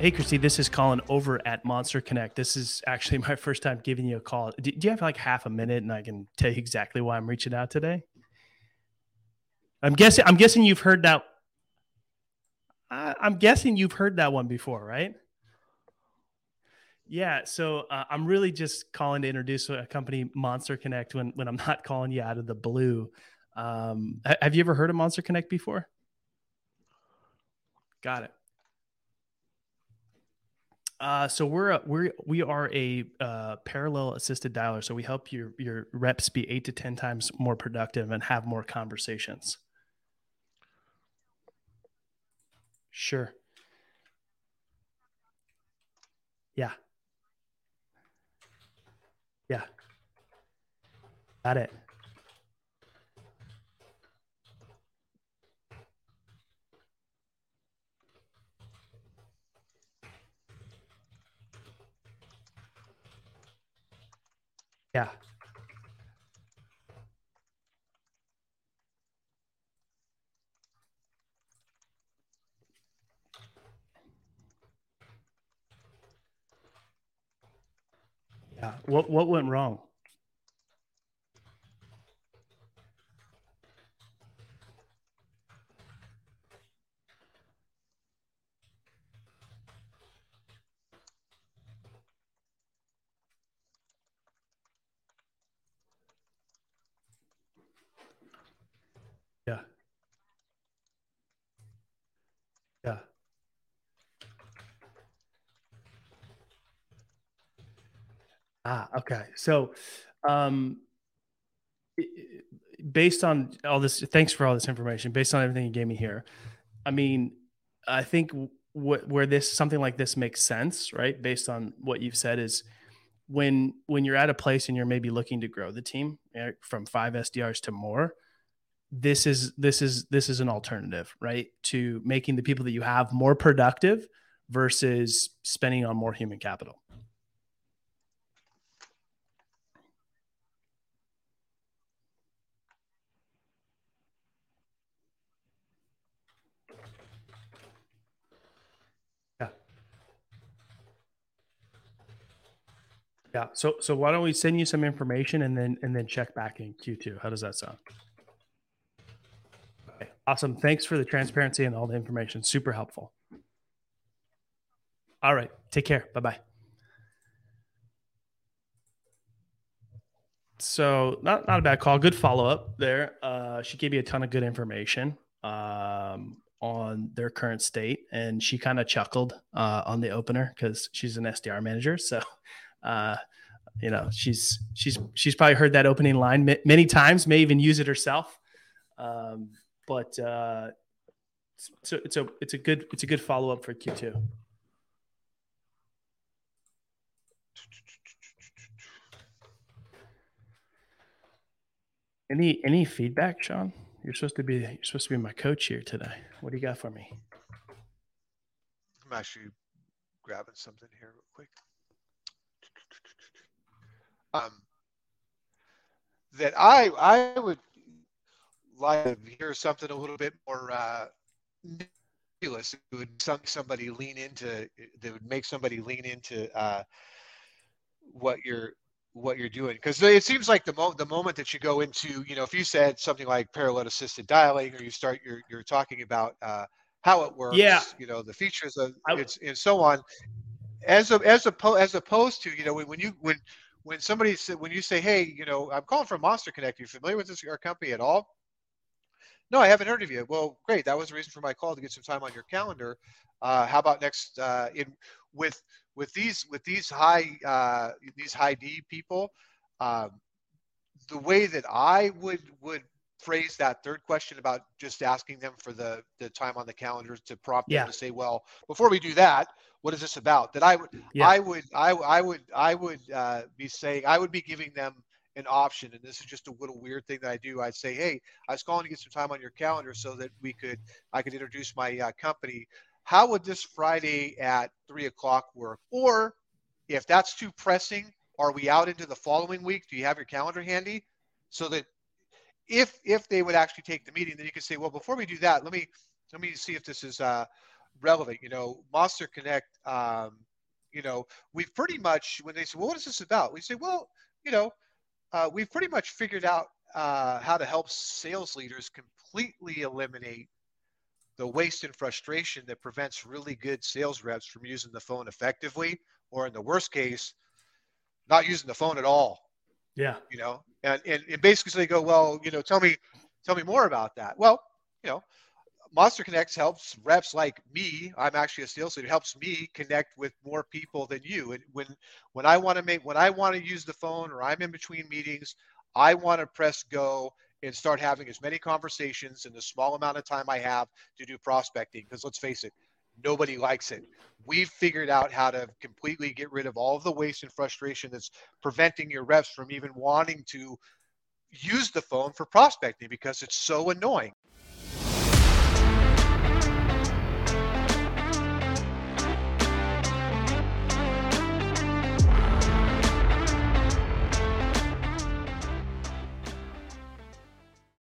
Hey, Christy, this is Collin over at Monster Connect. This is actually my first time giving you a call. Do, do you have like half a minute and I can tell you exactly why I'm reaching out today? I'm guessing I'm guessing you've heard that I, I'm guessing you've heard that one before, right? Yeah, so uh, I'm really just calling to introduce a company, Monster Connect, when when I'm not calling you out of the blue. Um, have you ever heard of Monster Connect before? Got it. Uh, so we're a, we're we are a uh, parallel assisted dialer. So we help your your reps be eight to ten times more productive and have more conversations. Sure. Yeah. Yeah. Got it. Yeah. Yeah. What what went wrong? Yeah. Yeah. Ah, okay. So, um, based on all this, thanks for all this information. Based on everything you gave me here, I mean, I think wh- where this something like this makes sense, right? Based on what you've said, is when when you're at a place and you're maybe looking to grow the team right, from five SDRs to more. This is this is this is an alternative, right? To making the people that you have more productive versus spending on more human capital. Yeah. So so why don't we send you some information and then and then check back in Q2? How does that sound? Okay. Awesome. Thanks for the transparency and all the information. Super helpful. All right. Take care. Bye bye. So not not a bad call. Good follow up there. Uh, she gave you a ton of good information um, on their current state, and she kind of chuckled uh, on the opener because she's an SDR manager. So uh, you know, she's she's she's probably heard that opening line many times, may even use it herself. Um, but uh, so it's a it's a good it's a good follow up for Q two. Any any feedback, Shawn? You're supposed to be you're supposed to be my coach here today. What do you got for me? I'm actually grabbing something here real quick um, that I I would like to hear something a little bit more uh, nebulous. It would some, somebody lean into that would make somebody lean into uh, what you're what you're doing. Because it seems like the moment the moment that you go into you know if you said something like parallel assisted dialing or you start you're you're talking about uh, how it works yeah. you know the features of it's and so on. As a, as opposed as opposed to you know when, when you when when somebody said when you say, "Hey, you know, I'm calling from Monster Connect. Are you familiar with this our company at all?" No, I haven't heard of you. Well, great. That was the reason for my call to get some time on your calendar. Uh, how about next uh, in with with these with these high uh, these high D people? Um, the way that I would would phrase that third question about just asking them for the the time on the calendar to prompt yeah. them to say, well, before we do that, what is this about? That I would, yeah. I would, I, I would, I would uh, be saying, I would be giving them an option. And this is just a little weird thing that I do. I'd say, hey, I was calling to get some time on your calendar so that we could, I could introduce my uh, company. How would this Friday at three o'clock work? Or if that's too pressing, are we out into the following week? Do you have your calendar handy? So that if if they would actually take the meeting, then you could say, well, before we do that, let me let me see if this is uh, relevant. You know, Monster Connect. Um, you know, we've pretty much when they say, "Well, what is this about?" We say, "Well, you know, uh, we've pretty much figured out uh, how to help sales leaders completely eliminate the waste and frustration that prevents really good sales reps from using the phone effectively, or in the worst case, not using the phone at all. Yeah. You know, and, and, and basically they go, well, you know, tell me, tell me more about that. Well, you know, Monster Connects helps reps like me. I'm actually a sales leader. It helps me connect with more people than you. And when when I want to make when I want to use the phone or I'm in between meetings, I want to press go and start having as many conversations in the small amount of time I have to do prospecting. Because let's face it, nobody likes it. We've figured out how to completely get rid of all of the waste and frustration that's preventing your reps from even wanting to use the phone for prospecting because it's so annoying.